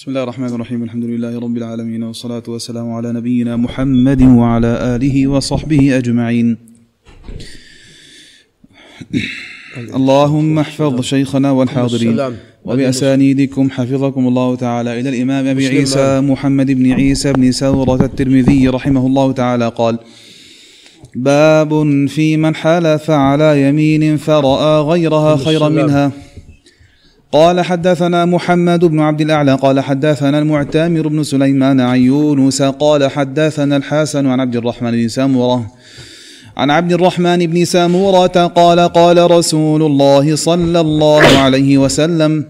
بسم الله الرحمن الرحيم الحمد لله رب العالمين والصلاة والسلام على نبينا محمد وعلى آله وصحبه أجمعين اللهم احفظ شيخنا والحاضرين. وبأسانيدكم حفظكم الله تعالى إلى الإمام أبي. عيسى محمد بن عيسى بن سورة الترمذي رحمه الله تعالى قال باب في من حلف على يمين فرأى غيرها خيرا. منها قال حدثنا محمد بن عبد الأعلى قال حدثنا المعتمر بن سليمان عن يونس قال حدثنا الحسن عن عبد الرحمن بن سامورة. عن عبد الرحمن بن سامورة قال قال رسول الله صلى الله عليه وسلم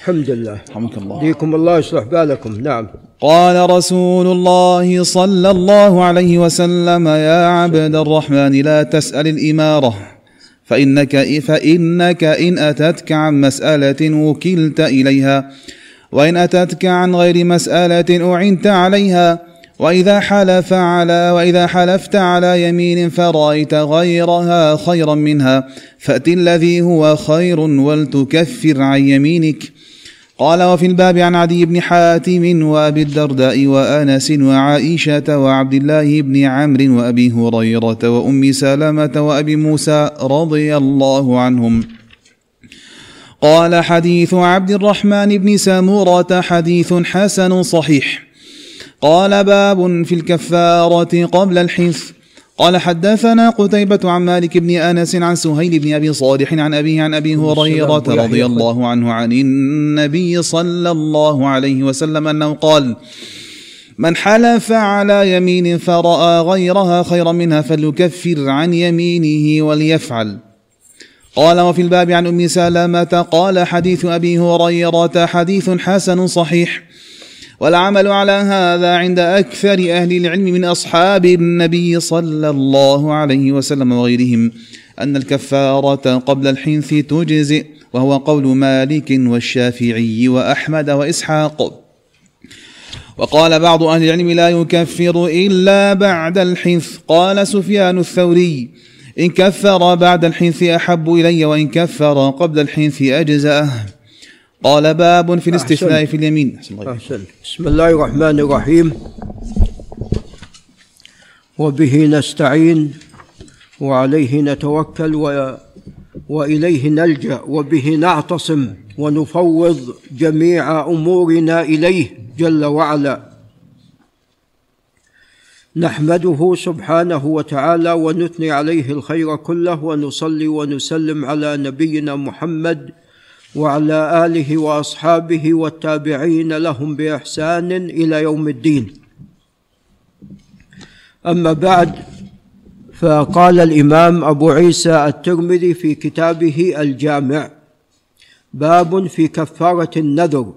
الحمد لله. رحمك الله. يهديكم الله يصلح بالكم. نعم. قال رسول الله صلى الله عليه وسلم يا عبد الرحمن لا تسأل الإمارة. فإنك فإنك إن أتتك عن مسألة وكلت إليها وإن أتتك عن غير مسألة أعنت عليها وإذا حلف على وإذا حلفت على يمين فرأيت غيرها خيرا منها فأت الذي هو خير ولتكفر عن يمينك. قال وفي الباب عن عدي بن حاتم وأبي الدرداء وأنس وعائشة وعبد الله بن عمرو وأبي هريرة وأم سلمة وأبي موسى رضي الله عنهم. قال حديث عبد الرحمن بن ساموره حديث حسن صحيح. قال باب في الكفارة قبل الحنث قال حدثنا قتيبة عن مالك بن أنس عن سهيل بن أبي صالح عن أبيه عن أبي هريرة. رضي الله عنه عن النبي صلى الله عليه وسلم أنه قال من حلف على يمين فرأى غيرها خيرا منها فليكفر عن يمينه وليفعل قال وفي الباب عن أم سلمة قال حديث أبي هريرة حديث حسن صحيح والعمل على هذا عند أكثر أهل العلم من أصحاب النبي صلى الله عليه وسلم وغيرهم أن الكفارة قبل الحنث تجزئ وهو قول مالك والشافعي وأحمد وإسحاق. وقال بعض أهل العلم لا يكفر إلا بعد الحنث. قال سفيان الثوري إن كفر بعد الحنث أحب إلي وإن كفر قبل الحنث أجزأه. قال باب في الاستثناء أحسنت. في اليمين أحسن الله. أحسن بسم الله الرحمن الرحيم وبه نستعين وعليه نتوكل و وإليه نلجأ وبه نعتصم ونفوض جميع أمورنا إليه جل وعلا نحمده سبحانه وتعالى ونثني عليه الخير كله ونصلي ونسلم على نبينا محمد وعلى آله وأصحابه والتابعين لهم بإحسان إلى يوم الدين. أما بعد فقال الإمام أبو عيسى الترمذي في كتابه الجامع باب في كفارة النذر.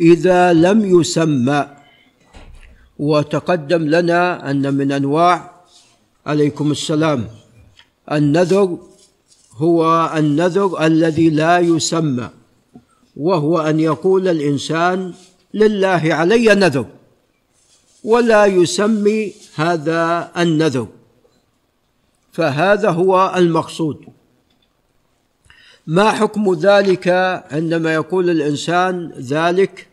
إذا لم يسمى وتقدم لنا أن من أنواع عليكم السلام النذر هو النذر الذي لا يسمى وهو أن يقول الإنسان لله علي نذر ولا يسمي هذا النذر. فهذا هو المقصود. ما حكم ذلك عندما يقول الإنسان ذلك؟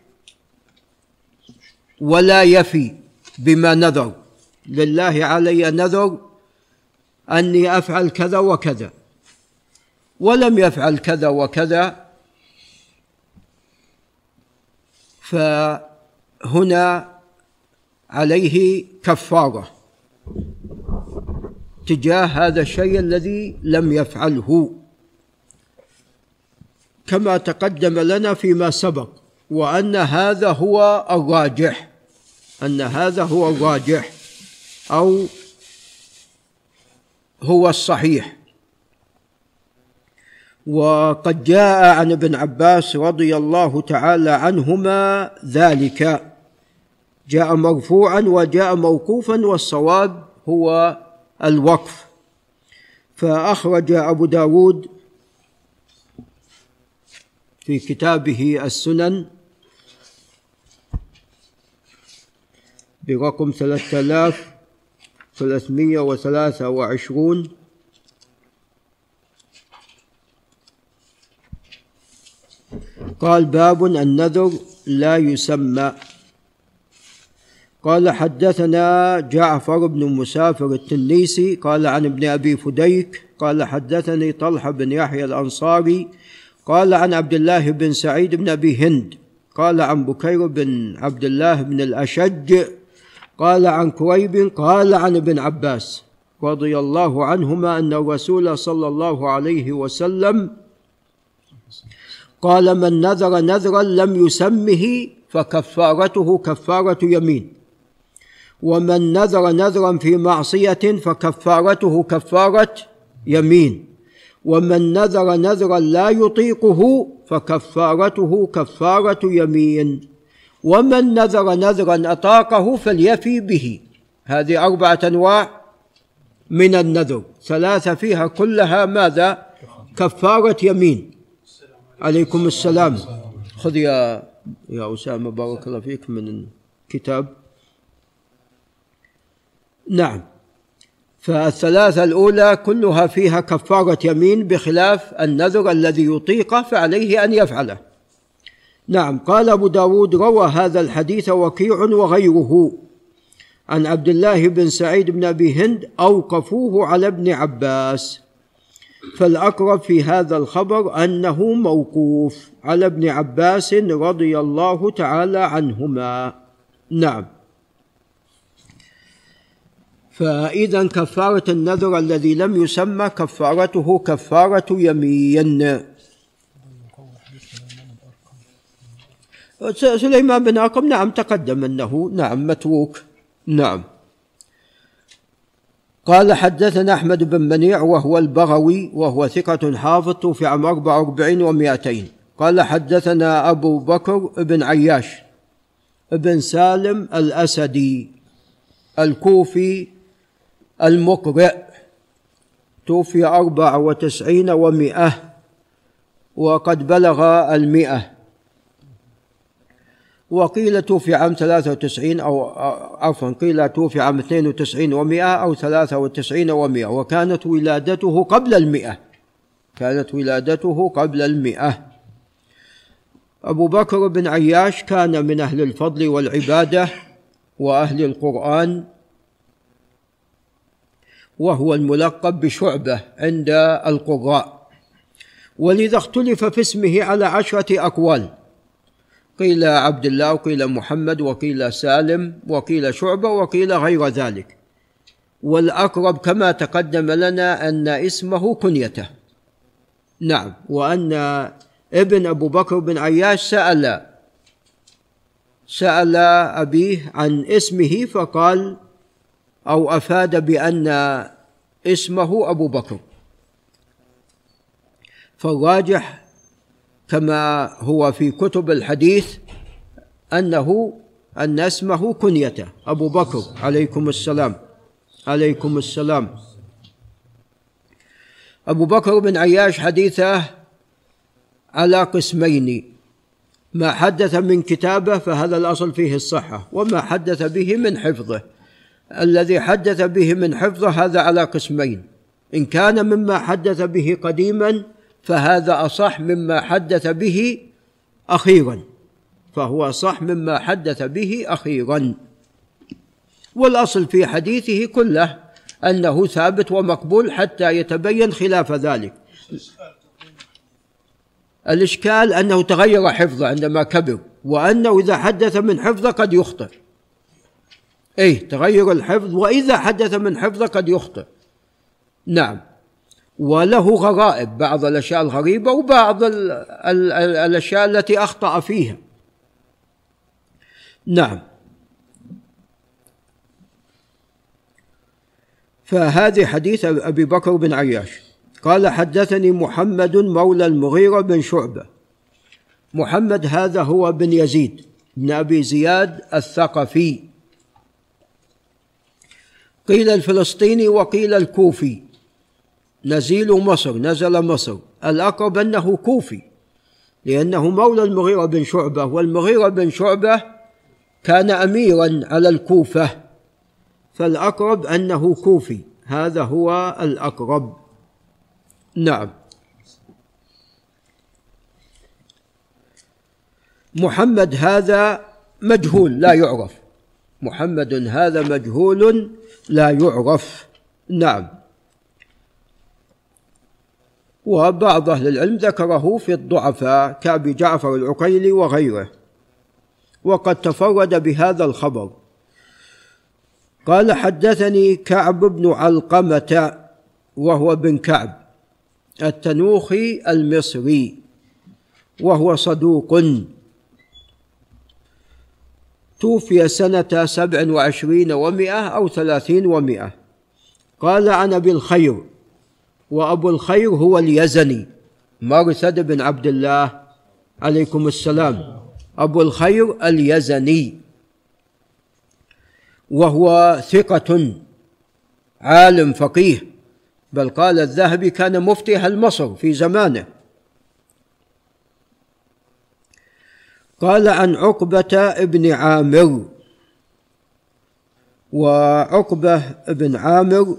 ولا يفي بما نذر. لله علي نذر أني أفعل كذا وكذا. ولم يفعل كذا وكذا فهنا عليه كفارة تجاه هذا الشيء الذي لم يفعله. كما تقدم لنا فيما سبق وأن هذا هو الراجح أن هذا هو الراجح أو هو الصحيح. وقد جاء عن ابن عباس رضي الله تعالى عنهما ذلك. جاء مرفوعا وجاء موقوفا والصواب هو الوقف. فأخرج أبو داود في كتابه السنن برقم 3323 قال باب النذر لا يسمى. قال حدثنا جعفر بن مسافر التنيسي قال عن ابن أبي فديك قال حدثني طلحة بن يحيى الأنصاري قال عن عبد الله بن سعيد بن أبي هند قال عن بكير بن عبد الله بن الأشج قال عن كريب قال عن ابن عباس رضي الله عنهما أن الرسول صلى الله عليه وسلم قال من نذر نذرا لم يسمه فكفارته كفارة يمين. ومن نذر نذرا في معصية فكفارته كفارة يمين. ومن نذر نذرا لا يطيقه فكفارته كفارة يمين. ومن نذر نذرا أطاقه فليفي به. هذه أربعة أنواع من النذر ثلاثة فيها كلها ماذا؟ كفارة يمين. عليكم السلام. خذ يا يا أسامة بارك الله فيك من الكتاب. نعم. فالثلاثة الأولى كلها فيها كفارة يمين بخلاف النذر الذي يطيقه فعليه أن يفعله. نعم. قال أبو داود روى هذا الحديث وكيع وغيره. عن عبد الله بن سعيد بن أبي هند أوقفوه على ابن عباس. فالأقرب في هذا الخبر أنه موقوف على ابن عباس رضي الله تعالى عنهما. نعم. فإذا كفارة النذر الذي لم يسمى كفارته كفارة يمين. سليمان بن أرقم نعم تقدم أنه نعم متروك. نعم. قال حدثنا أحمد بن منيع وهو البغوي وهو ثقة حافظ توفي عام 44 و200 قال حدثنا أبو بكر بن عياش بن سالم الأسدي الكوفي المقرئ توفي أربع وتسعين ومئة وقد بلغ المئة وقيل توفي عام 93 أو عفوا قيل توفي عام 92 ومئة أو 93 ومئة وكانت ولادته قبل المئة. كانت ولادته قبل المئة. أبو بكر بن عياش كان من أهل الفضل والعبادة وأهل القرآن وهو الملقب بشعبة عند القراء. ولذا اختلف في اسمه على عشرة أقوال. قيل عبد الله وقيل محمد وقيل سالم وقيل شعبة وقيل غير ذلك. والأقرب كما تقدم لنا أن اسمه كنيته. نعم. وأن ابن أبو بكر بن عياش سأل سأل أبيه عن اسمه فقال أو أفاد بأن اسمه أبو بكر. فالراجح كما هو في كتب الحديث أنه أن اسمه كنيته. أبو بكر عليكم السلام. عليكم السلام. أبو بكر بن عياش حديثه على قسمين. ما حدث من كتابه فهذا الأصل فيه الصحة وما حدث به من حفظه. الذي حدث به من حفظه هذا على قسمين. إن كان مما حدث به قديما فهذا أصح مما حدث به أخيرا. فهو أصح مما حدث به أخيرا. والأصل في حديثه كله أنه ثابت ومقبول حتى يتبين خلاف ذلك. الإشكال أنه تغير حفظه عندما كبر وأنه إذا حدث من حفظه قد يخطئ. إيه تغير الحفظ وإذا حدث من حفظه قد يخطئ. نعم. وله غرائب بعض الأشياء الغريبة وبعض ال ال ال الأشياء التي أخطأ فيها. نعم. فهذه حديث أبي بكر بن عياش. قال حدثني محمد مولى المغيرة بن شعبة. محمد هذا هو بن يزيد بن أبي زياد الثقفي. قيل الفلسطيني وقيل الكوفي. نزيل مصر نزل مصر. الأقرب أنه كوفي لأنه مولى المغيرة بن شعبة والمغيرة بن شعبة كان أميرا على الكوفة. فالأقرب أنه كوفي هذا هو الأقرب. نعم. محمد هذا مجهول لا يعرف. محمد هذا مجهول لا يعرف. نعم. وبعض أهل العلم ذكره في الضعفاء كأبي جعفر العقيلي وغيره. وقد تفرد بهذا الخبر. قال حدثني كعب بن علقمة وهو بن كعب التنوخي المصري وهو صدوق. توفي سنة سبع وعشرين ومائة أو ثلاثين ومائة قال عن أبي الخير وأبو الخير هو اليزني. مرثد بن عبد الله عليكم السلام. أبو الخير اليزني. وهو ثقة عالم فقيه. بل قال الذهبي كان مفتي أهل مصر في زمانه. قال عن عقبة ابن عامر. وعقبة بن عامر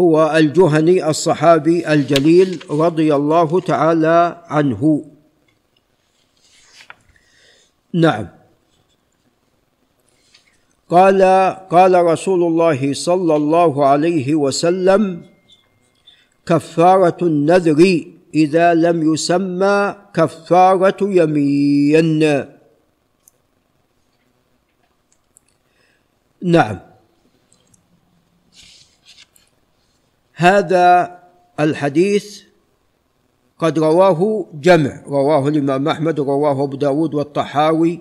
هو الجهني الصحابي الجليل رضي الله تعالى عنه. نعم. قال قال رسول الله صلى الله عليه وسلم كفارة النذر إذا لم يسمى كفارة يمين. نعم. هذا الحديث قد رواه جمع رواه الإمام أحمد رواه أبو داود والطحاوي.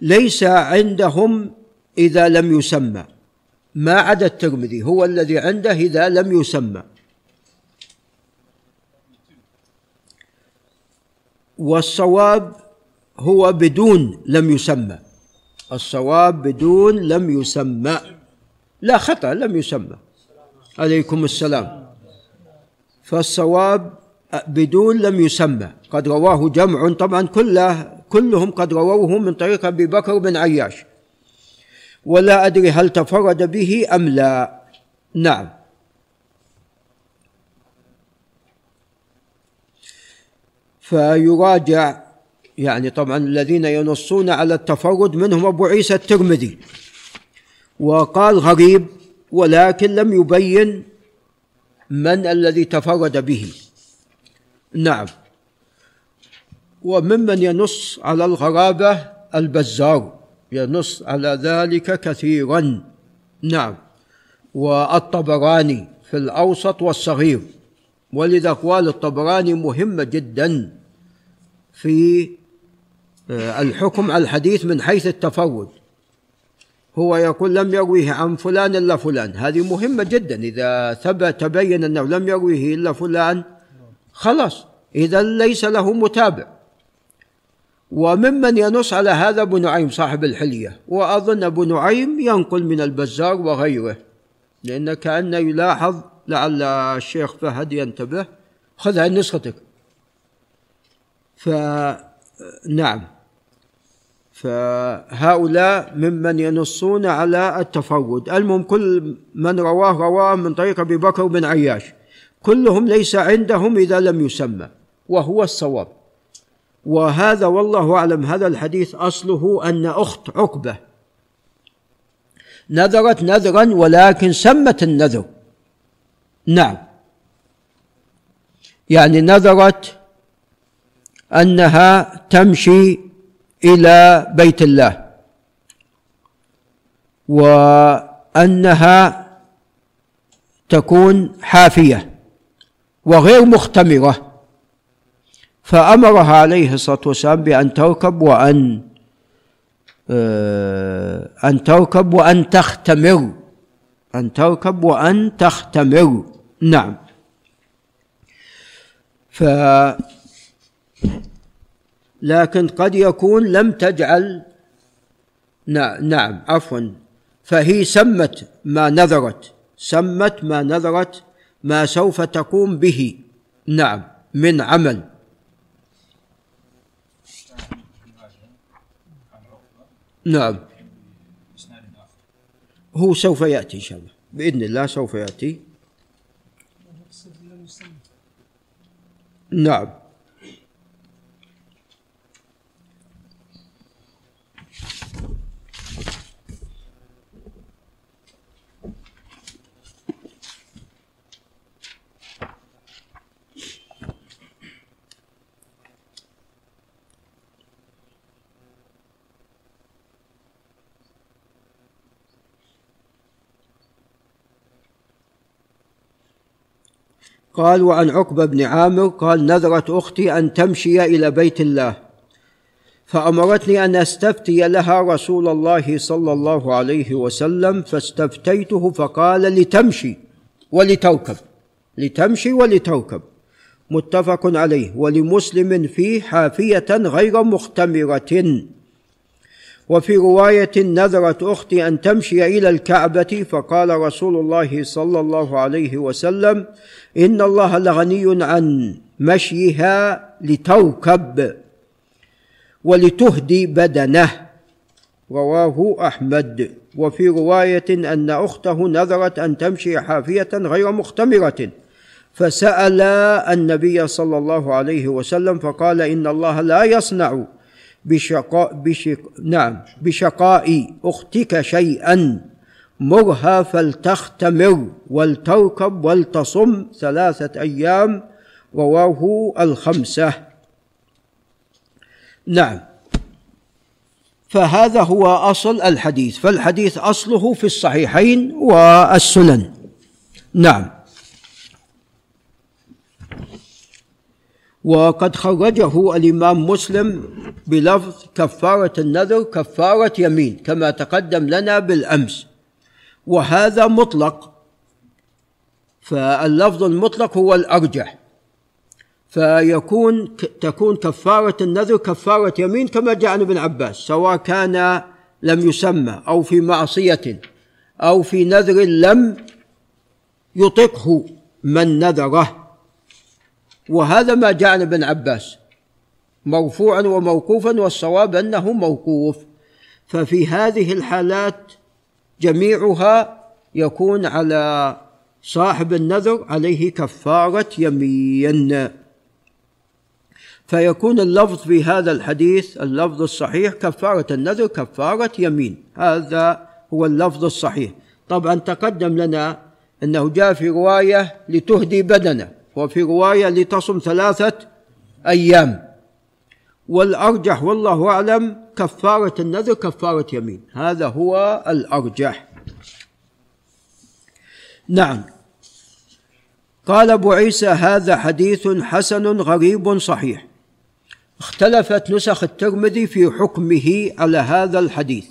ليس عندهم إذا لم يسمى. ما عدا الترمذي هو الذي عنده إذا لم يسمى. والصواب هو بدون لم يسمى. الصواب بدون لم يسمى. لا خطأ لم يسمى. عليكم السلام. فالصواب بدون لم يسمى. قد رواه جمع طبعا كله كلهم قد رووه من طريق أبي بكر بن عياش. ولا أدري هل تفرد به أم لا. نعم. فيراجع يعني طبعا الذين ينصون على التفرد منهم أبو عيسى الترمذي. وقال غريب ولكن لم يبين من الذي تفرد به. نعم. وممن ينص على الغرابة البزار ينص على ذلك كثيرا. نعم. والطبراني في الأوسط والصغير. ولذا اقوال الطبراني مهمه جدا في آه، الحكم على الحديث من حيث التفرد. هو يقول لم يرويه عن فلان إلا فلان. هذه مهمة جدا. إذا ثبت تبين أنه لم يرويه إلا فلان خلاص. إذا ليس له متابع. وممن ينص على هذا أبو نعيم صاحب الحلية. وأظن أبو نعيم ينقل من البزار وغيره. لأن كانه يلاحظ لعل الشيخ فهد ينتبه. خذها نسختك. فنعم فهؤلاء ممن ينصون على التفرد المهم كل من رواه رواه من طريق أبي بكر بن عياش. كلهم ليس عندهم إذا لم يسمى وهو الصواب. وهذا والله أعلم هذا الحديث أصله أن أخت عقبة نذرت نذرا ولكن سمت النذر. نعم. يعني نذرت أنها تمشي إلى بيت الله. وأنها تكون حافية وغير مختمرة. فأمرها عليه الصلاة والسلام بأن تركب وأن آه، أن تركب وأن تختمر. أن تركب وأن تختمر. نعم. ف لكن قد يكون لم تجعل نعم عفوا. فهي سمت ما نذرت سمت ما نذرت ما سوف تقوم به. نعم من عمل. نعم. هو سوف يأتي إن شاء الله. بإذن الله سوف يأتي. نعم. قال وعن عقبة بن عامر قال نذرت أختي أن تمشي إلى بيت الله. فأمرتني أن أستفتي لها رسول الله صلى الله عليه وسلم فاستفتيته فقال لتمشي ولتركب لتمشي ولتركب متفق عليه ولمسلم فيه حافية غير مختمرة. وفي رواية نذرت أختي أن تمشي إلى الكعبة فقال رسول الله صلى الله عليه وسلم إن الله لغني عن مشيها لتركب ولتهدي بدنه. رواه أحمد. وفي رواية أن أخته نذرت أن تمشي حافية غير مختمرة فسأل النبي صلى الله عليه وسلم فقال إن الله لا يصنع بشقاء بشق نعم بشقاء أختك شيئا. مرها فلتختمر ولتركب ولتصم ثلاثة أيام رواه الخمسة. نعم. فهذا هو أصل الحديث. فالحديث أصله في الصحيحين والسنن. نعم. وقد خرجه الإمام مسلم بلفظ كفارة النذر كفارة يمين كما تقدم لنا بالأمس. وهذا مطلق. فاللفظ المطلق هو الأرجح. فيكون تكون كفارة النذر كفارة يمين كما جاء عن ابن عباس سواء كان لم يسمى أو في معصية أو في نذر لم يطقه من نذره. وهذا ما جاء عن ابن عباس. مرفوعا وموقوفا والصواب أنه موقوف. ففي هذه الحالات جميعها يكون على صاحب النذر عليه كفارة يمين. فيكون اللفظ في هذا الحديث اللفظ الصحيح كفارة النذر كفارة يمين. هذا هو اللفظ الصحيح. طبعا تقدم لنا أنه جاء في رواية لتهدي بدنه. وفي رواية لتصم ثلاثة أيام. والأرجح والله أعلم كفارة النذر كفارة يمين. هذا هو الأرجح. نعم. قال أبو عيسى هذا حديث حسن غريب صحيح. اختلفت نسخ الترمذي في حكمه على هذا الحديث.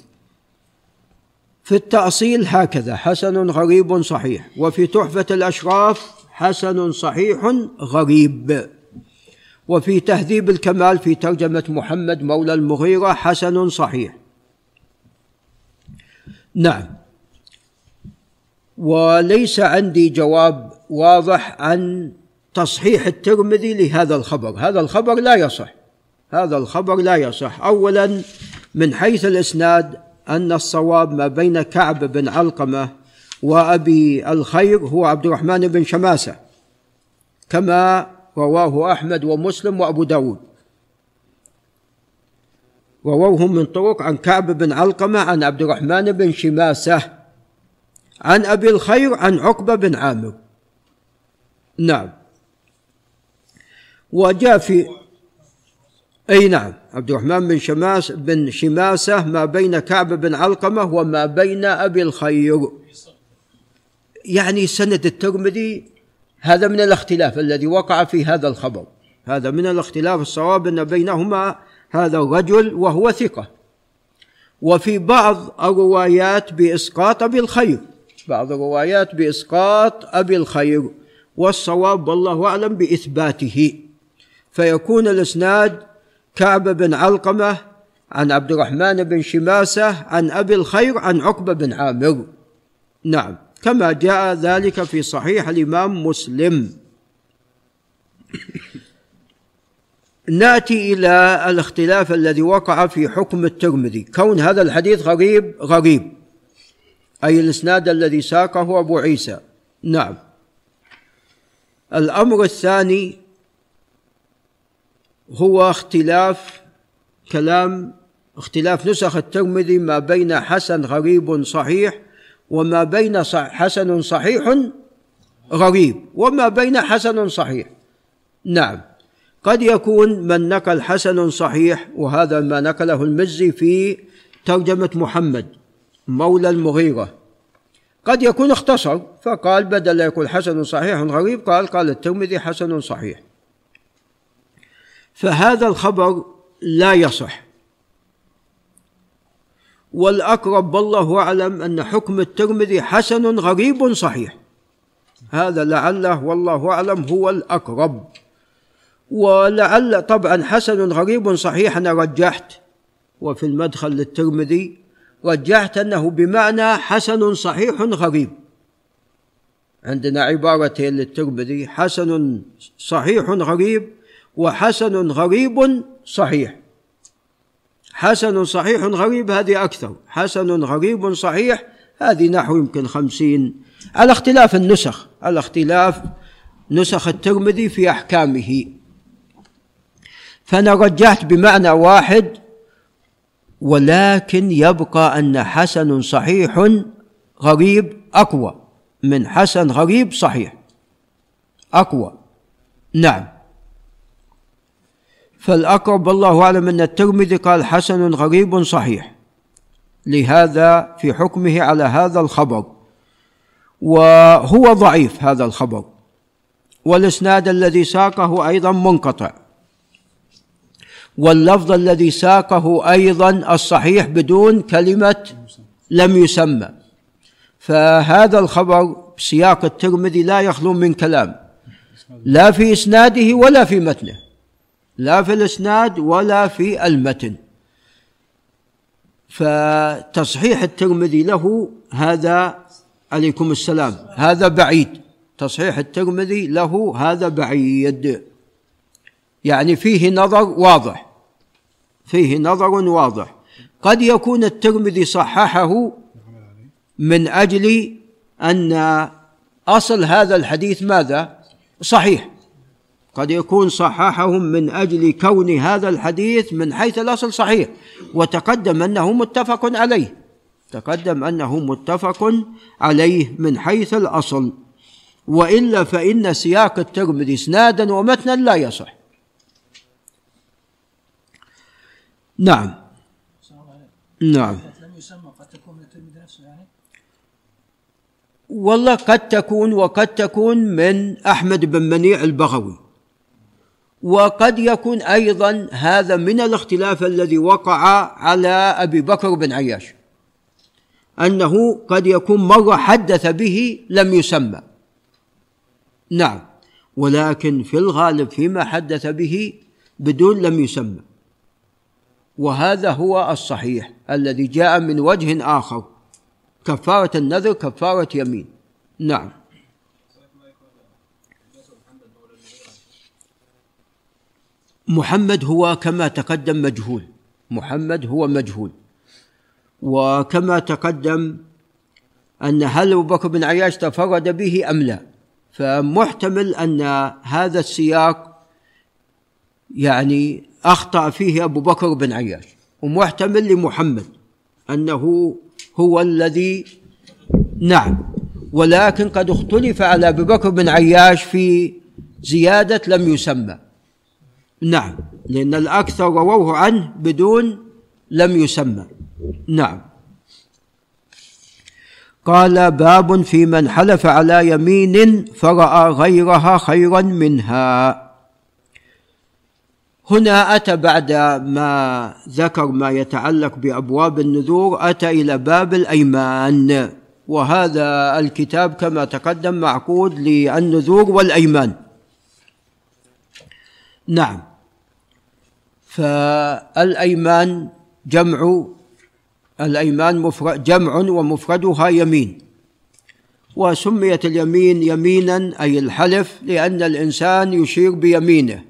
في التأصيل هكذا حسن غريب صحيح. وفي تحفة الأشراف حسن صحيح غريب. وفي تهذيب الكمال في ترجمة محمد مولى المغيرة حسن صحيح. نعم. وليس عندي جواب واضح عن تصحيح الترمذي لهذا الخبر. هذا الخبر لا يصح. هذا الخبر لا يصح. اولا من حيث الإسناد أن الصواب ما بين كعب بن علقمة وأبي الخير هو عبد الرحمن بن شماسة كما رواه أحمد ومسلم وأبو داود. رووهم من طرق عن كعب بن علقمة عن عبد الرحمن بن شماسة عن أبي الخير عن عقبة بن عامر. نعم. وجاء في أي نعم عبد الرحمن بن شماس بن شماسة ما بين كعب بن علقمة وما بين أبي الخير. يعني سند الترمذي هذا من الاختلاف الذي وقع في هذا الخبر. هذا من الاختلاف الصواب أن بينهما هذا الرجل وهو ثقة. وفي بعض الروايات بإسقاط أبي الخير. بعض الروايات بإسقاط أبي الخير والصواب والله أعلم بإثباته. فيكون الإسناد كعب بن علقمة عن عبد الرحمن بن شماسة عن أبي الخير عن عقبة بن عامر. نعم. كما جاء ذلك في صحيح الإمام مسلم. نأتي إلى الاختلاف الذي وقع في حكم الترمذي. كون هذا الحديث غريب غريب. أي الإسناد الذي ساقه أبو عيسى. نعم. الأمر الثاني هو اختلاف كلام اختلاف نسخ الترمذي ما بين حسن غريب صحيح وما بين حسن صحيح غريب وما بين حسن صحيح. نعم. قد يكون من نقل حسن صحيح وهذا ما نقله المزي في ترجمة محمد مولى المغيرة. قد يكون اختصر فقال بدل لا يقول حسن صحيح غريب قال قال الترمذي حسن صحيح. فهذا الخبر لا يصح. والأقرب والله أعلم أن حكم الترمذي حسن غريب صحيح. هذا لعله والله أعلم هو الأقرب. ولعل طبعا حسن غريب صحيح أنا رجحت. وفي المدخل للترمذي رجحت أنه بمعنى حسن صحيح غريب. عندنا عبارتين للترمذي حسن صحيح غريب وحسن غريب صحيح. حسن صحيح غريب هذه أكثر. حسن غريب صحيح هذه نحو يمكن خمسين. على اختلاف النسخ على اختلاف نسخ الترمذي في أحكامه. فأنا رجحت بمعنى واحد ولكن يبقى أن حسن صحيح غريب أقوى. من حسن غريب صحيح. أقوى. نعم. فالأقرب والله أعلم أن الترمذي قال حسن غريب صحيح. لهذا في حكمه على هذا الخبر. وهو ضعيف هذا الخبر. والإسناد الذي ساقه أيضا منقطع. واللفظ الذي ساقه أيضا الصحيح بدون كلمة لم يسمى. فهذا الخبر سياق الترمذي لا يخلو من كلام. لا في إسناده ولا في متنه. لا في الإسناد ولا في المتن. فتصحيح الترمذي له هذا عليكم السلام هذا بعيد. تصحيح الترمذي له هذا بعيد. يعني فيه نظر واضح فيه نظر واضح. قد يكون الترمذي صححه من أجل أن أصل هذا الحديث ماذا؟ صحيح. قد يكون صححهم من أجل كون هذا الحديث من حيث الأصل صحيح وتقدم أنه متفق عليه تقدم أنه متفق عليه من حيث الأصل. وإلا فإن سياق الترمذي إسنادا ومتنا لا يصح. نعم. نعم. لم يسمى قد تكون من الترمذي نفسه يعني والله قد تكون وقد تكون من أحمد بن منيع البغوي. وقد يكون أيضا هذا من الاختلاف الذي وقع على أبي بكر بن عياش أنه قد يكون مره حدث به لم يسمى. نعم ولكن في الغالب فيما حدث به بدون لم يسمى. وهذا هو الصحيح الذي جاء من وجه آخر كفارة النذر كفارة يمين. نعم. محمد هو كما تقدم مجهول. محمد هو مجهول. وكما تقدم أن هل أبو بكر بن عياش تفرد به أم لا. فمحتمل أن هذا السياق يعني أخطأ فيه أبو بكر بن عياش. ومحتمل لمحمد أنه هو الذي نعم. ولكن قد اختلف على أبي بكر بن عياش في زيادة لم يسمى. نعم. لأن الأكثر رووه عنه بدون لم يسمى. نعم. قال باب في من حلف على يمين فرأى غيرها خيرا منها. هنا أتى بعد ما ذكر ما يتعلق بأبواب النذور أتى إلى باب الأيمان. وهذا الكتاب كما تقدم معقود للنذور والأيمان. نعم. فالأيمان جمع الأيمان مفرد جمع ومفردها يمين. وسميت اليمين يمينا أي الحلف لأن الإنسان يشير بيمينه.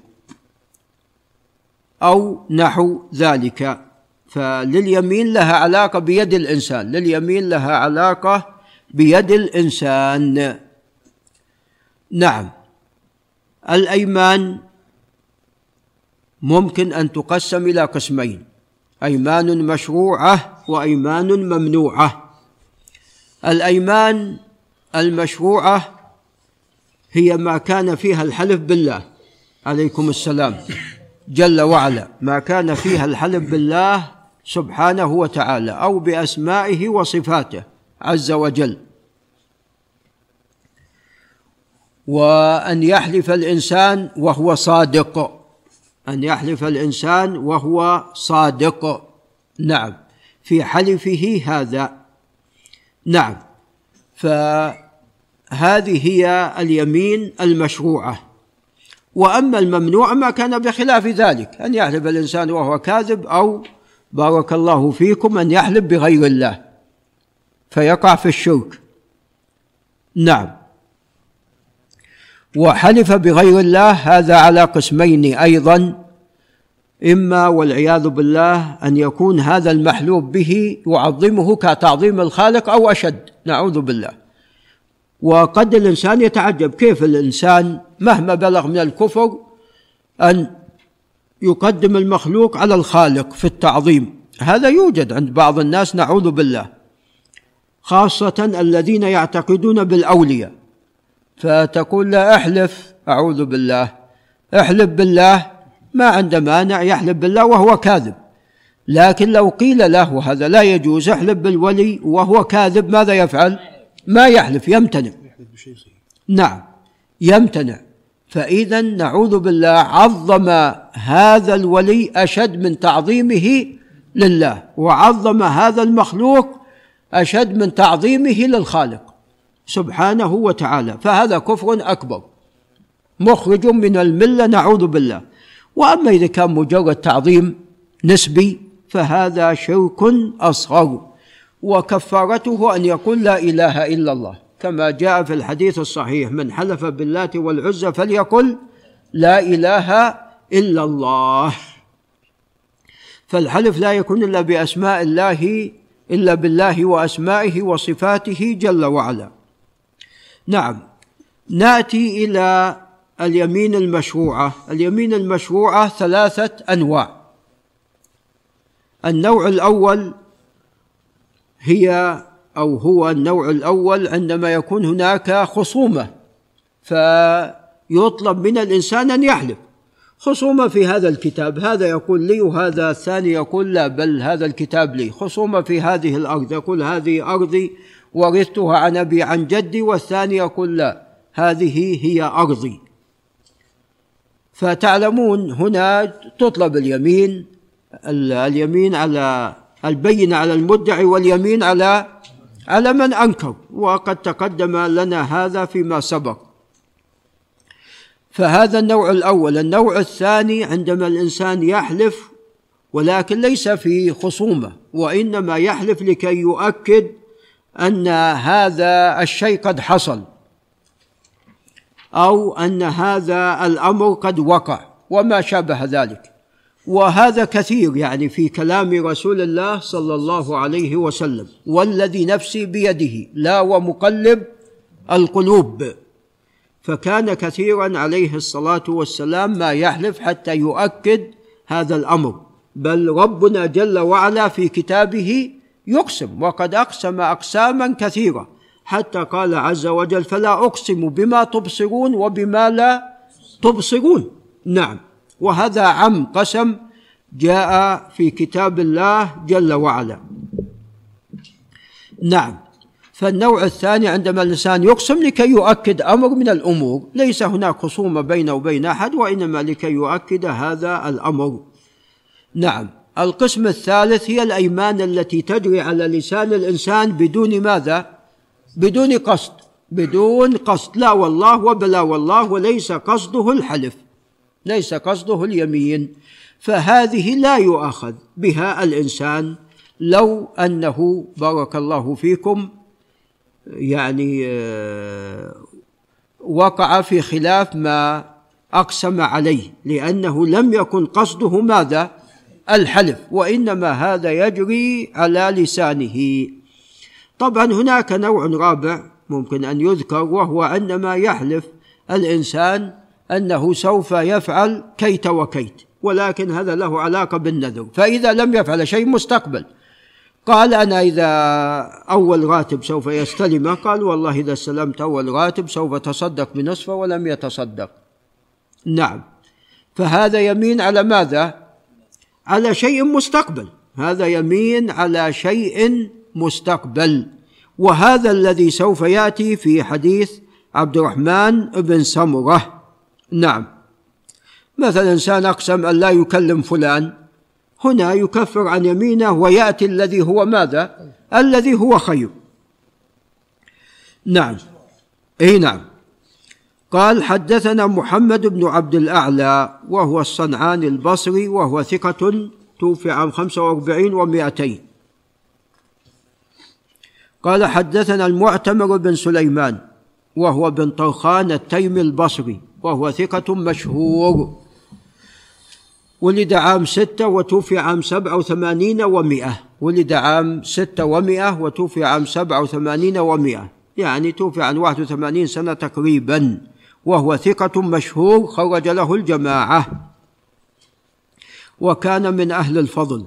أو نحو ذلك. فلليمين لها علاقة بيد الإنسان. لليمين لها علاقة بيد الإنسان. نعم. الأيمان ممكن أن تقسم إلى قسمين أيمان مشروعة وأيمان ممنوعة. الأيمان المشروعة هي ما كان فيها الحلف بالله. عليكم السلام. جل وعلا ما كان فيها الحلف بالله سبحانه وتعالى أو بأسمائه وصفاته عز وجل. وأن يحلف الإنسان وهو صادق. أن يحلف الإنسان وهو صادق. نعم. في حلفه هذا. نعم. فهذه هي اليمين المشروعة. وأما الممنوع ما كان بخلاف ذلك. أن يحلف الإنسان وهو كاذب أو بارك الله فيكم أن يحلف بغير الله. فيقع في الشرك. نعم. وحلف بغير الله هذا على قسمين أيضا. إما والعياذ بالله أن يكون هذا المحلوب به يعظمه كتعظيم الخالق أو أشد نعوذ بالله. وقد الإنسان يتعجب كيف الإنسان مهما بلغ من الكفر أن يقدم المخلوق على الخالق في التعظيم؟ هذا يوجد عند بعض الناس نعوذ بالله. خاصة الذين يعتقدون بالأولياء. فتقول لا أحلف. أعوذ بالله. أحلف بالله. ما عنده مانع يحلف بالله وهو كاذب. لكن لو قيل له هذا لا يجوز احلف بالولي وهو كاذب ماذا يفعل؟ ما يحلف يمتنع. نعم يمتنع. فإذا نعوذ بالله عظم هذا الولي أشد من تعظيمه لله وعظم هذا المخلوق أشد من تعظيمه للخالق. سبحانه وتعالى فهذا كفر أكبر. مخرج من الملة نعوذ بالله. وأما إذا كان مجرد تعظيم نسبي فهذا شرك أصغر. وكفارته أن يقول لا إله إلا الله. كما جاء في الحديث الصحيح من حلف باللات والعزى فليقل لا إله إلا الله. فالحلف لا يكون إلا بأسماء الله إلا بالله وأسمائه وصفاته جل وعلا. نعم. ناتي إلى اليمين المشروعة. اليمين المشروعة ثلاثة أنواع. النوع الأول هي أو هو النوع الأول عندما يكون هناك خصومة فيطلب من الإنسان أن يحلف. خصومة في هذا الكتاب. هذا يقول لي وهذا الثاني يقول لا بل هذا الكتاب لي. خصومة في هذه الأرض يقول هذه أرضي ورثتها عن أبي عن جدي والثاني يقول لا هذه هي أرضي. فتعلمون هنا تطلب اليمين اليمين على البينة على المدعي واليمين على على من أنكر. وقد تقدم لنا هذا فيما سبق. فهذا النوع الأول. النوع الثاني عندما الإنسان يحلف ولكن ليس في خصومة وإنما يحلف لكي يؤكد أن هذا الشيء قد حصل أو أن هذا الأمر قد وقع وما شابه ذلك. وهذا كثير يعني في كلام رسول الله صلى الله عليه وسلم والذي نفسي بيده لا ومقلب القلوب. فكان كثيرا عليه الصلاة والسلام ما يحلف حتى يؤكد هذا الأمر. بل ربنا جل وعلا في كتابه يقسم وقد أقسم أقساما كثيرة. حتى قال عز وجل فلا أقسم بما تبصرون وبما لا تبصرون. نعم. وهذا عم قسم جاء في كتاب الله جل وعلا. نعم. فالنوع الثاني عندما الإنسان يقسم لكي يؤكد أمر من الأمور ليس هناك خصومة بينه وبين أحد وإنما لكي يؤكد هذا الأمر. نعم. القسم الثالث هي الأيمان التي تجري على لسان الإنسان بدون ماذا؟ بدون قصد. بدون قصد. لا والله وبلا والله وليس قصده الحلف. ليس قصده اليمين. فهذه لا يؤاخذ بها الإنسان. لو أنه بارك الله فيكم يعني آه، وقع في خلاف ما أقسم عليه لأنه لم يكن قصده ماذا؟ الحلف وإنما هذا يجري على لسانه. طبعا هناك نوع رابع ممكن أن يذكر وهو عندما يحلف الإنسان أنه سوف يفعل كيت وكيت ولكن هذا له علاقة بالنذر فإذا لم يفعل شيء مستقبل. قال أنا إذا أول راتب سوف يستلمه قال والله إذا استلمت أول راتب سوف تصدق بنصفه ولم يتصدق. نعم. فهذا يمين على ماذا؟ على شيء مستقبل. هذا يمين على شيء مستقبل. وهذا الذي سوف يأتي في حديث عبد الرحمن بن سمرة. نعم. مثلا إنسان أقسم أن لا يكلم فلان. هنا يكفر عن يمينه ويأتي الذي هو ماذا؟ الذي هو خير. نعم. اي نعم. قال حدثنا محمد بن عبد الأعلى وهو الصنعاني البصري وهو ثقة توفي عام 45 و200 قال حدثنا المعتمر بن سليمان وهو بن طرخان التيمي البصري وهو ثقة مشهور. ولد عام ستة وتوفي عام سبعة وثمانين ومائة. ولد عام ستة ومائة وتوفي عام سبعة وثمانين ومائة. يعني توفي عن واحد وثمانين سنة تقريبا. وهو ثقة مشهور خرج له الجماعة. وكان من أهل الفضل.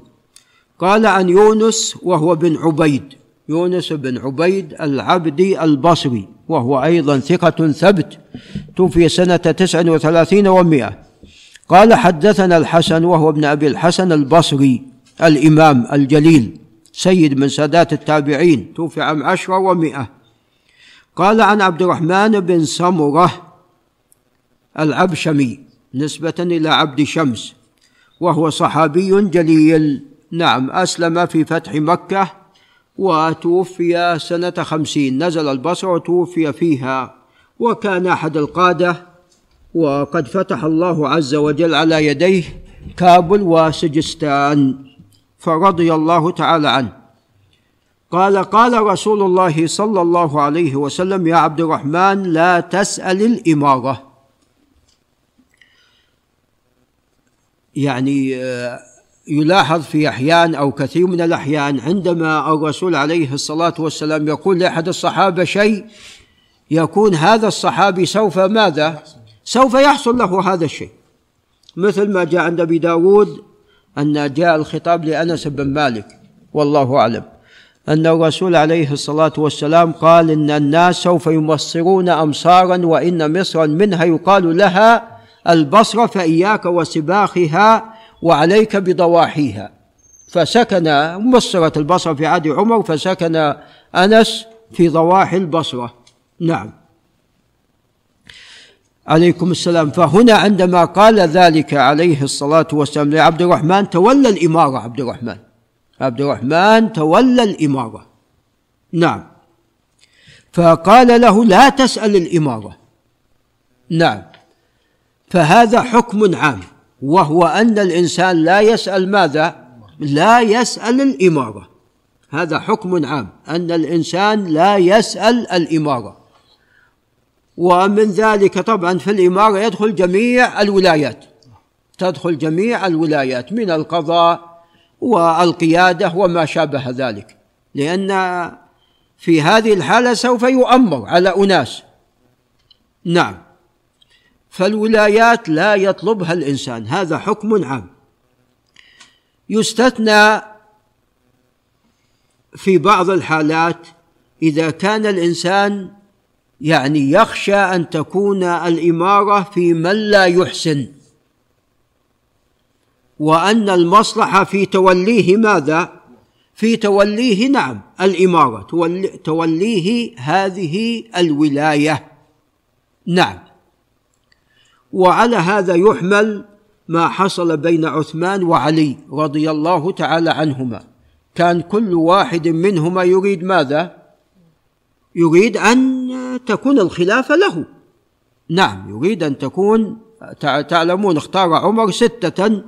قال عن يونس وهو بن عبيد. يونس بن عبيد العبدي البصري. وهو أيضا ثقة ثبت. توفي سنة تسع وثلاثين ومائة. قال حدثنا الحسن وهو ابن أبي الحسن البصري الإمام الجليل. سيد من سادات التابعين. توفي عام عشرة ومائة. قال عن عبد الرحمن بن سمرة العبشمي نسبة إلى عبد شمس وهو صحابي جليل. نعم أسلم في فتح مكة وتوفي سنة خمسين. نزل البصرة وتوفي فيها وكان أحد القادة. وقد فتح الله عز وجل على يديه كابل وسجستان فرضي الله تعالى عنه. قال قال رسول الله صلى الله عليه وسلم يا عبد الرحمن لا تسأل الإمارة. يعني آه، يلاحظ في أحيان أو كثير من الأحيان عندما الرسول عليه الصلاة والسلام يقول لأحد الصحابة شيء يكون هذا الصحابي سوف ماذا؟ سوف يحصل له هذا الشيء. مثل ما جاء عند أبي داود أن جاء الخطاب لأنس بن مالك والله أعلم. أن الرسول عليه الصلاة والسلام قال إن الناس سوف يمصرون أمصارا وإن مصرا منها يقال لها البصرة فإياك وسباخها وعليك بضواحيها. فسكن مصرة البصرة في عهد عمر فسكن أنس في ضواحي البصرة. نعم. عليكم السلام. فهنا عندما قال ذلك عليه الصلاة والسلام لعبد الرحمن تولى الإمارة. عبد الرحمن. عبد الرحمن تولى الإمارة. نعم. فقال له لا تسأل الإمارة. نعم. فهذا حكم عام وهو أن الإنسان لا يسأل ماذا؟ لا يسأل الإمارة. هذا حكم عام أن الإنسان لا يسأل الإمارة. ومن ذلك طبعا في الإمارة يدخل جميع الولايات. تدخل جميع الولايات من القضاء والقيادة وما شابه ذلك. لأن في هذه الحالة سوف يؤمر على أناس. نعم. فالولايات لا يطلبها الإنسان. هذا حكم عام. يستثنى في بعض الحالات إذا كان الإنسان يعني يخشى أن تكون الإمارة في من لا يحسن. وأن المصلحة في توليه ماذا؟ في توليه نعم الإمارة. توليه هذه الولاية. نعم. وعلى هذا يحمل ما حصل بين عثمان وعلي رضي الله تعالى عنهما. كان كل واحد منهما يريد ماذا؟ يريد أن تكون الخلافة له. نعم يريد أن تكون تعلمون اختار عمر ستة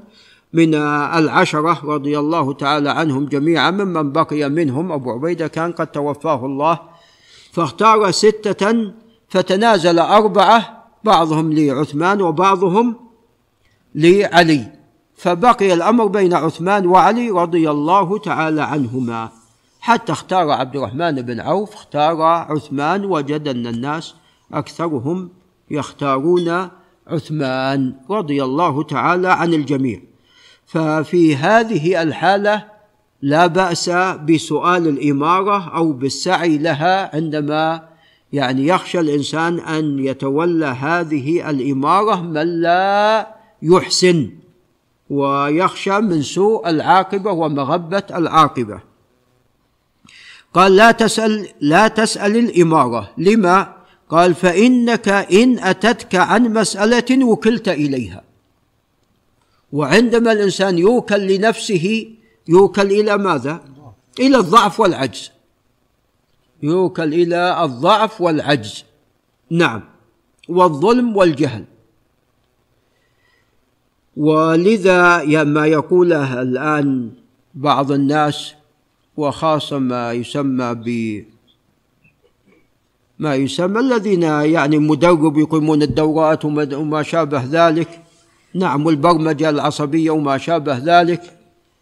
من العشرة رضي الله تعالى عنهم جميعا ممن بقي منهم أبو عبيدة كان قد توفاه الله. فاختار ستة فتنازل أربعة بعضهم لعثمان وبعضهم لعلي. فبقي الأمر بين عثمان وعلي رضي الله تعالى عنهما. حتى اختار عبد الرحمن بن عوف اختار عثمان وجد أن الناس أكثرهم يختارون عثمان رضي الله تعالى عن الجميع. ففي هذه الحالة لا بأس بسؤال الإمارة أو بالسعي لها عندما يعني يخشى الإنسان أن يتولى هذه الإمارة من لا يحسن ويخشى من سوء العاقبة ومغبة العاقبة. قال لا تسأل لا تسأل الإمارة. لما؟ قال فإنك إن أتتك عن مسألة وكلت إليها. وعندما الإنسان يوكل لنفسه يوكل إلى ماذا؟ إلى الضعف والعجز. يوكل إلى الضعف والعجز. نعم. والظلم والجهل. ولذا ما يقوله الآن بعض الناس وخاصة ما يسمى ب ما يسمى الذين يعني مدرب يقيمون الدورات وما شابه ذلك. نعم. والبرمجة العصبية وما شابه ذلك.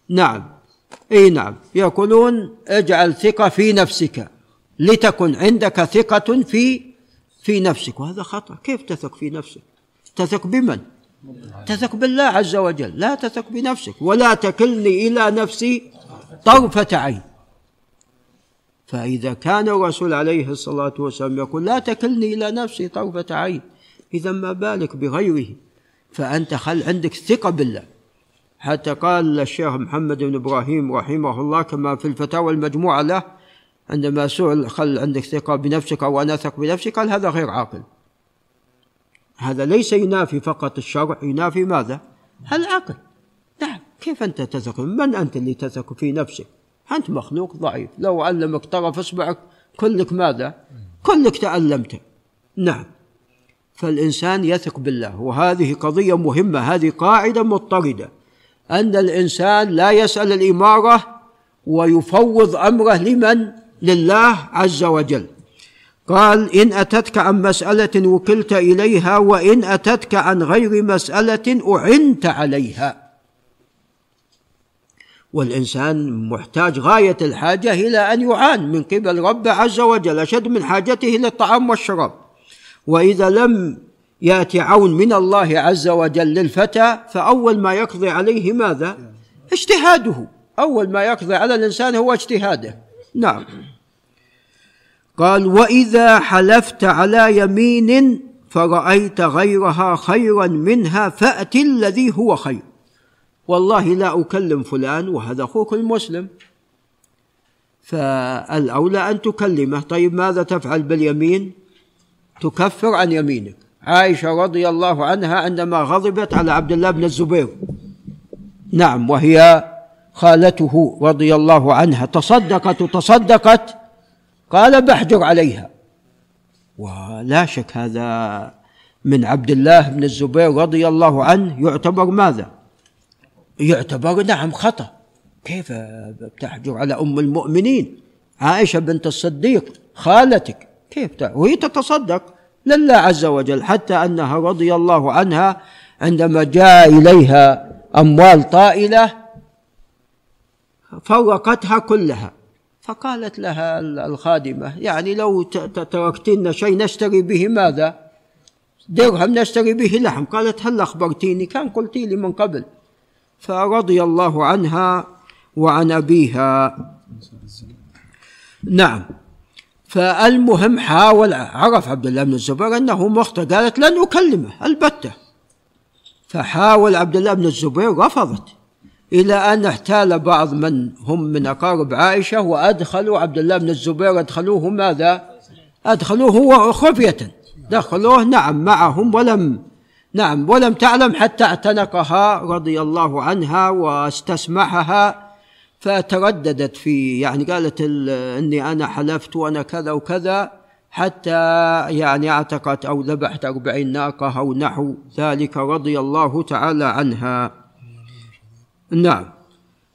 نعم. إي نعم. يقولون اجعل ثقة في نفسك. لتكن عندك ثقة في في نفسك. وهذا خطأ. كيف تثق في نفسك؟ تثق بمن؟ تثق بالله عز وجل. لا تثق بنفسك. ولا تكلني إلى نفسي طرفة عين. فإذا كان الرسول عليه الصلاة والسلام يقول لا تكلني إلى نفسي طرفة عين إذا ما بالك بغيره؟ فأنت خل عندك ثقة بالله. حتى قال الشيخ محمد بن إبراهيم رحمه الله كما في الفتاوى المجموعة له عندما سئل خل عندك ثقة بنفسك أو أنا أثق بنفسي قال هذا غير عاقل. هذا ليس ينافي فقط الشرع ينافي ماذا؟ العقل. نعم كيف أنت تثق؟ من أنت اللي تثق في نفسك؟ أنت مخلوق ضعيف. لو علمك طرف إصبعك كلك ماذا؟ كلك تألمت. نعم. فالإنسان يثق بالله وهذه قضية مهمة هذه قاعدة مضطردة. أن الإنسان لا يسأل الإمارة ويفوض أمره لمن؟ لله عز وجل. قال إن أتتك عن مسألة وكلت إليها وإن أتتك عن غير مسألة أعنت عليها. والإنسان محتاج غاية الحاجة إلى أن يعان من قبل ربه عز وجل أشد من حاجته للطعام والشراب. وإذا لم يأتي عون من الله عز وجل للفتى فأول ما يقضي عليه ماذا؟ اجتهاده. أول ما يقضي على الإنسان هو اجتهاده. نعم. قال وإذا حلفت على يمين فرأيت غيرها خيرا منها فأت الذي هو خير. والله لا أكلم فلان وهذا أخوك المسلم. فالأولى أن تكلمه. طيب ماذا تفعل باليمين؟ تكفر عن يمينك. عائشة رضي الله عنها عندما غضبت على عبد الله بن الزبير. نعم وهي خالته رضي الله عنها تصدقت وتصدقت قال بحجر عليها. ولا شك هذا من عبد الله بن الزبير رضي الله عنه يعتبر ماذا؟ يعتبر نعم خطأ. كيف بتحجر على أم المؤمنين؟ عائشة بنت الصديق خالتك كيف وهي تتصدق لله عز وجل حتى أنها رضي الله عنها عندما جاء إليها أموال طائلة فرقتها كلها. فقالت لها الخادمة يعني لو تركتن شيء نشتري به ماذا؟ درهم نشتري به لحم. قالت هل أخبرتيني؟ كان قلت لي من قبل. فرضي الله عنها وعن أبيها. نعم. فالمهم حاول عرف عبد الله بن الزبير أنه مخطئ قالت لن أكلمه البتة. فحاول عبد الله بن الزبير رفضت. إلى أن احتال بعض من هم من أقارب عائشة وأدخلوا عبد الله بن الزبير أدخلوه ماذا؟ أدخلوه خفية دخلوه نعم معهم ولم نعم ولم تعلم حتى اعتنقها رضي الله عنها واستسمحها فترددت في يعني قالت إني أنا حلفت وأنا كذا وكذا حتى يعني اعتقت أو ذبحت أربعين ناقة أو نحو ذلك رضي الله تعالى عنها نعم.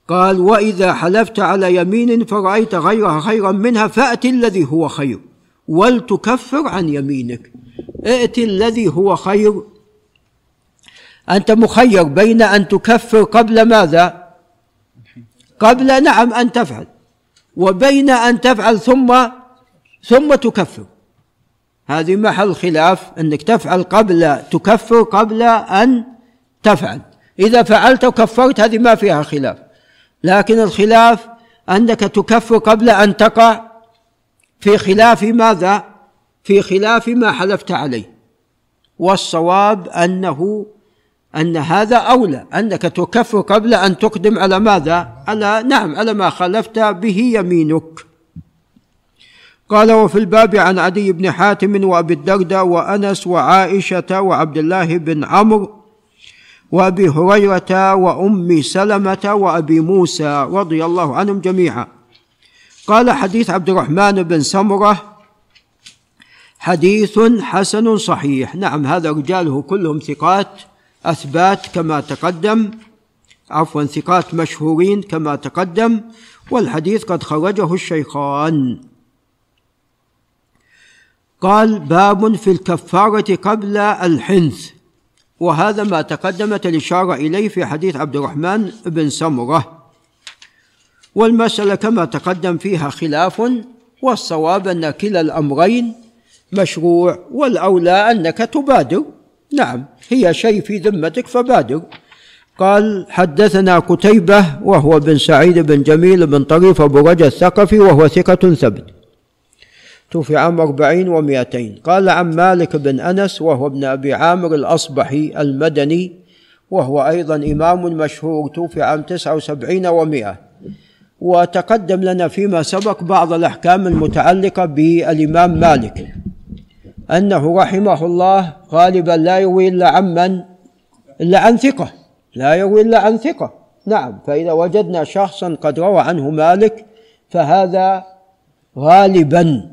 قال وإذا حلفت على يمين فرأيت غيرها خيرا منها فأت الذي هو خير ولتكفر عن يمينك. ائت الذي هو خير. أنت مخير بين أن تكفر قبل ماذا؟ قبل نعم أن تفعل. وبين أن تفعل ثم ثم تكفر. هذه محل خلاف أنك تفعل قبل تكفر قبل أن تفعل. إذا فعلت وكفرت هذه ما فيها خلاف لكن الخلاف أنك تكفر قبل أن تقع في خلاف ماذا؟ في خلاف ما حلفت عليه والصواب أنه أن هذا أولى أنك تكفر قبل أن تقدم على ماذا؟ على نعم على ما خلفت به يمينك قال وفي الباب عن عدي بن حاتم وأبي الدرداء وأنس وعائشة وعبد الله بن عمرو وأبي هريرة وام سلمة وأبي موسى رضي الله عنهم جميعا. قال حديث عبد الرحمن بن سمرة حديث حسن صحيح. نعم هذا رجاله كلهم ثقات أثبات كما تقدم عفوا ثقات مشهورين كما تقدم والحديث قد خرجه الشيخان. قال باب في الكفارة قبل الحنث. وهذا ما تقدمت الإشارة إليه في حديث عبد الرحمن بن سمرة. والمسألة كما تقدم فيها خلاف والصواب أن كلا الأمرين مشروع والأولى أنك تبادر. نعم هي شيء في ذمتك فبادر. قال حدثنا قتيبة وهو بن سعيد بن جميل بن طريف أبو رجا الثقفي وهو ثقة ثبت. توفي عام أربعين ومائتين قال عن مالك بن أنس وهو ابن أبي عامر الأصبحي المدني وهو أيضا إمام مشهور توفي عام تسعة وسبعين ومائة وتقدم لنا فيما سبق بعض الأحكام المتعلقة بالإمام مالك أنه رحمه الله غالبا لا يروي إلا عمن إلا عن ثقة. لا يروي إلا عن ثقة. نعم فإذا وجدنا شخصا قد روى عنه مالك فهذا غالبا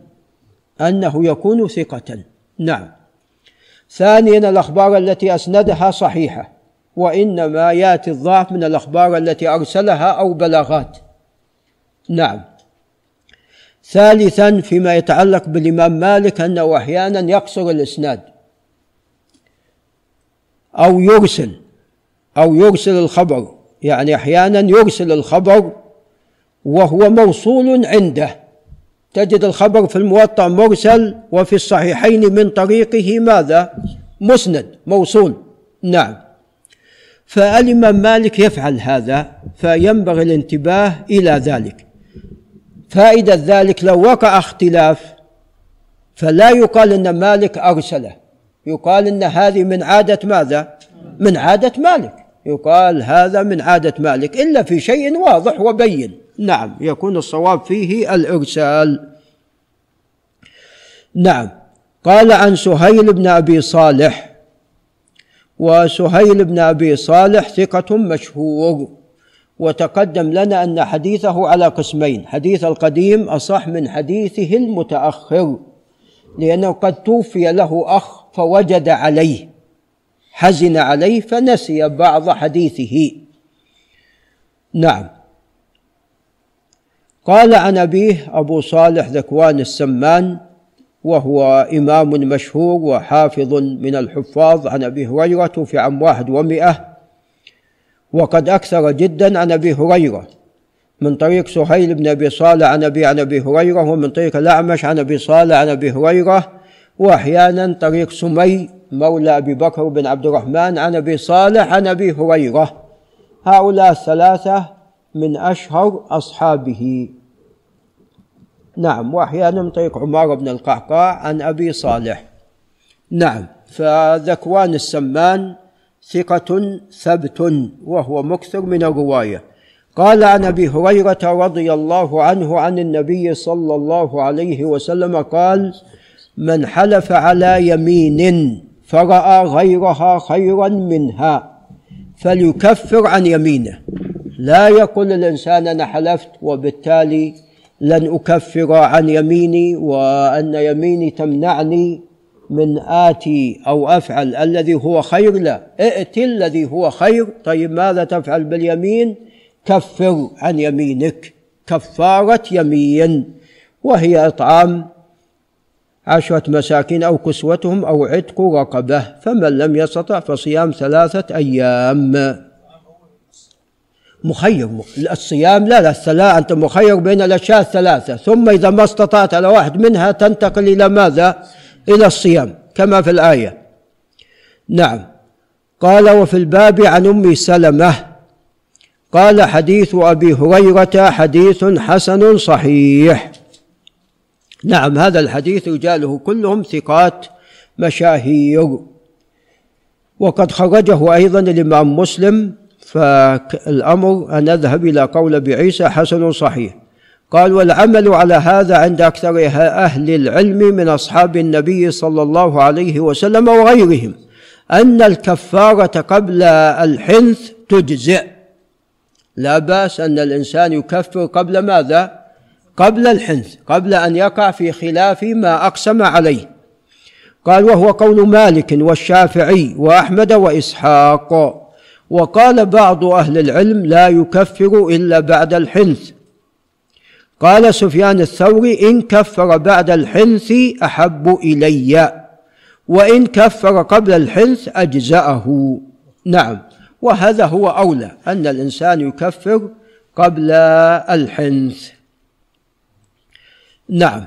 أنه يكون ثقة. نعم. ثانيا الأخبار التي أسندها صحيحة وإنما يأتي الضعف من الأخبار التي أرسلها أو بلاغات. نعم. ثالثا فيما يتعلق بالإمام مالك أنه أحيانا يقصر الإسناد أو يرسل أو يرسل الخبر. يعني أحيانا يرسل الخبر وهو موصول عنده. تجد الخبر في الموطأ مرسل وفي الصحيحين من طريقه ماذا؟ مسند موصول. نعم. فالإمام مالك يفعل هذا؟ فينبغي الانتباه إلى ذلك. فائدة ذلك لو وقع اختلاف فلا يقال إن مالك أرسله. يقال إن هذه من عادة ماذا؟ من عادة مالك. يقال هذا من عادة مالك إلا في شيء واضح وبين. نعم يكون الصواب فيه الإرسال. نعم قال عن سهيل بن أبي صالح وسهيل بن أبي صالح ثقة مشهور وتقدم لنا أن حديثه على قسمين. حديث القديم أصح من حديثه المتأخر لأنه قد توفي له أخ فوجد عليه. حزن عليه فنسي بعض حديثه. نعم. قال عن أبيه أبو صالح ذكوان السمان وهو إمام مشهور وحافظ من الحفاظ عن أبي هريرة في عام واحد ومئة وقد أكثر جدا عن أبي هريرة من طريق سهيل بن أبي صالح عن أبي عن أبي هريرة ومن طريق الأعمش عن أبي صالح عن أبي هريرة وأحيانا طريق سمي مولى أبي بكر بن عبد الرحمن عن أبي صالح عن أبي هريرة. هؤلاء الثلاثة من أشهر أصحابه. نعم وأحيانا من طريق عمار بن القعقاع عن أبي صالح. نعم فذكوان السمان ثقة ثبت وهو مكثر من الرواية. قال عن أبي هريرة رضي الله عنه عن النبي صلى الله عليه وسلم قال من حلف على يمين فرأى غيرها خيرا منها فليكفر عن يمينه. لا يقول الإنسان أنا حلفت وبالتالي لن أكفر عن يميني وأن يميني تمنعني من آتي أو أفعل الذي هو خير. لا ائت الذي هو خير. طيب ماذا تفعل باليمين؟ كفر عن يمينك. كفارة يمين وهي إطعام عشرة مساكين أو كسوتهم أو عتق رقبة فمن لم يستطع فصيام ثلاثة أيام. مخير الصيام لا لا الثلاثة أنت مخير بين الأشياء الثلاثة. ثم إذا ما استطعت على واحد منها تنتقل إلى ماذا؟ إلى الصيام كما في الآية. نعم. قال وفي الباب عن أم سلمة قال حديث أبي هريرة حديث حسن صحيح. نعم هذا الحديث رجاله كلهم ثقات مشاهير. وقد خرجه أيضا الإمام مسلم فالأمر أن نذهب إلى قول أبي عيسى حسن صحيح. قال والعمل على هذا عند أكثر أهل العلم من أصحاب النبي صلى الله عليه وسلم وغيرهم أن الكفارة قبل الحنث تجزئ. لا بأس أن الإنسان يكفر قبل ماذا؟ قبل الحنث قبل أن يقع في خلاف ما أقسم عليه. قال وهو قول مالك والشافعي وأحمد وإسحاق. وقال بعض أهل العلم لا يكفر إلا بعد الحنث. قال سفيان الثوري إن كفر بعد الحنث أحب إلي وإن كفر قبل الحنث أجزأه. نعم. وهذا هو أولى أن الإنسان يكفر قبل الحنث. نعم.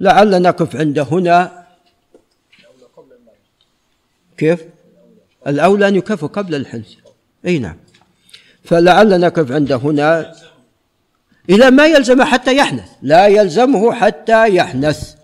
لعل نقف عند هنا. كيف؟ الأولى أن يكفر قبل الحنث أي نعم. فلعل نقف عند هنا. إلى ما يلزم حتى يحنث. لا يلزمه حتى يحنث.